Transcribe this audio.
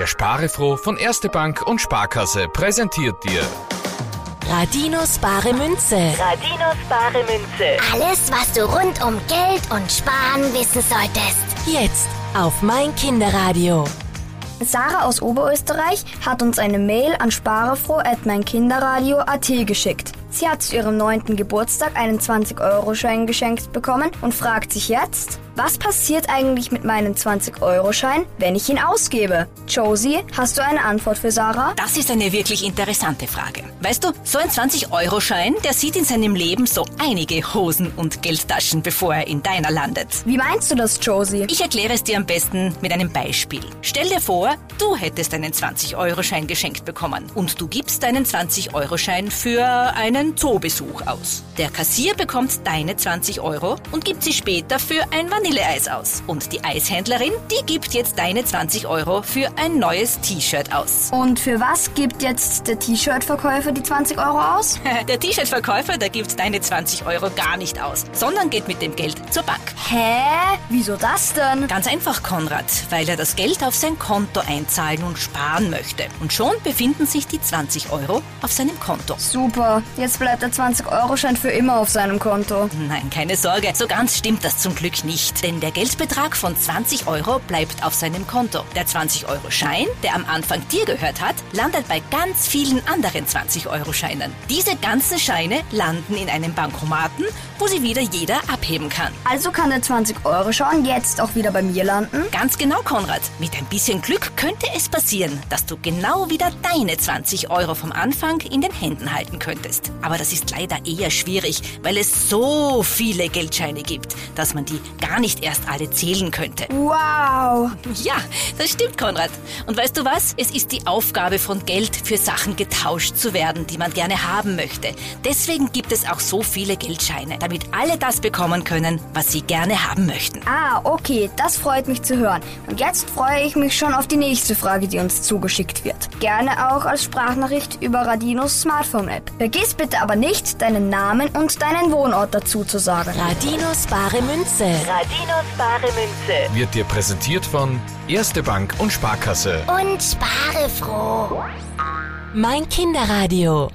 Der Sparefroh von Erste Bank und Sparkasse präsentiert dir Radinos bare Münze. Radinos bare Münze. Alles, was du rund um Geld und Sparen wissen solltest. Jetzt auf mein Kinderradio. Sarah aus Oberösterreich hat uns eine Mail an sparefroh.meinkinderradio.at geschickt. Sie hat zu ihrem neunten Geburtstag einen 20-Euro-Schein geschenkt bekommen und fragt sich jetzt, was passiert eigentlich mit meinem 20-Euro-Schein, wenn ich ihn ausgebe? Josie, hast du eine Antwort für Sarah? Das ist eine wirklich interessante Frage. Weißt du, so ein 20-Euro-Schein, der sieht in seinem Leben so einige Hosen und Geldtaschen, bevor er in deiner landet. Wie meinst du das, Josie? Ich erkläre es dir am besten mit einem Beispiel. Stell dir vor, du hättest einen 20-Euro-Schein geschenkt bekommen und du gibst deinen 20-Euro-Schein für einen Zoobesuch aus. Der Kassier bekommt deine 20 Euro und gibt sie später für ein Vanilleeis aus. Und die Eishändlerin, die gibt jetzt deine 20 Euro für ein neues T-Shirt aus. Und für was gibt jetzt der T-Shirt-Verkäufer die 20 Euro aus? Der T-Shirt-Verkäufer, der gibt deine 20 Euro gar nicht aus, sondern geht mit dem Geld zur Bank. Hä? Wieso das denn? Ganz einfach, Konrad, weil er das Geld auf sein Konto einzahlen und sparen möchte. Und schon befinden sich die 20 Euro auf seinem Konto. Super, jetzt bleibt der 20-Euro-Schein für immer auf seinem Konto. Nein, keine Sorge, so ganz stimmt das zum Glück nicht. Denn der Geldbetrag von 20 Euro bleibt auf seinem Konto. Der 20-Euro-Schein, der am Anfang dir gehört hat, landet bei ganz vielen anderen 20-Euro-Scheinen. Diese ganzen Scheine landen in einem Bankomaten, wo sie wieder jeder abheben kann. Also kann der 20-Euro-Schein jetzt auch wieder bei mir landen? Ganz genau, Konrad. Mit ein bisschen Glück könnte es passieren, dass du genau wieder deine 20 Euro vom Anfang in den Händen halten könntest. Aber das ist leider eher schwierig, weil es so viele Geldscheine gibt, dass man die gar nicht erst alle zählen könnte. Wow! Ja, das stimmt, Konrad. Und weißt du was? Es ist die Aufgabe von Geld, für Sachen getauscht zu werden, die man gerne haben möchte. Deswegen gibt es auch so viele Geldscheine, damit alle das bekommen können, was sie gerne haben möchten. Ah, okay, das freut mich zu hören. Und jetzt freue ich mich schon auf die nächste Frage, die uns zugeschickt wird. Gerne auch als Sprachnachricht über Radinos Smartphone-App. Vergiss bitte aber nicht, deinen Namen und deinen Wohnort dazu zu sagen. Radinos bare Münze. Radinos bare Münze. wird dir präsentiert von Erste Bank und Sparkasse. Und spare froh. Mein Kinderradio.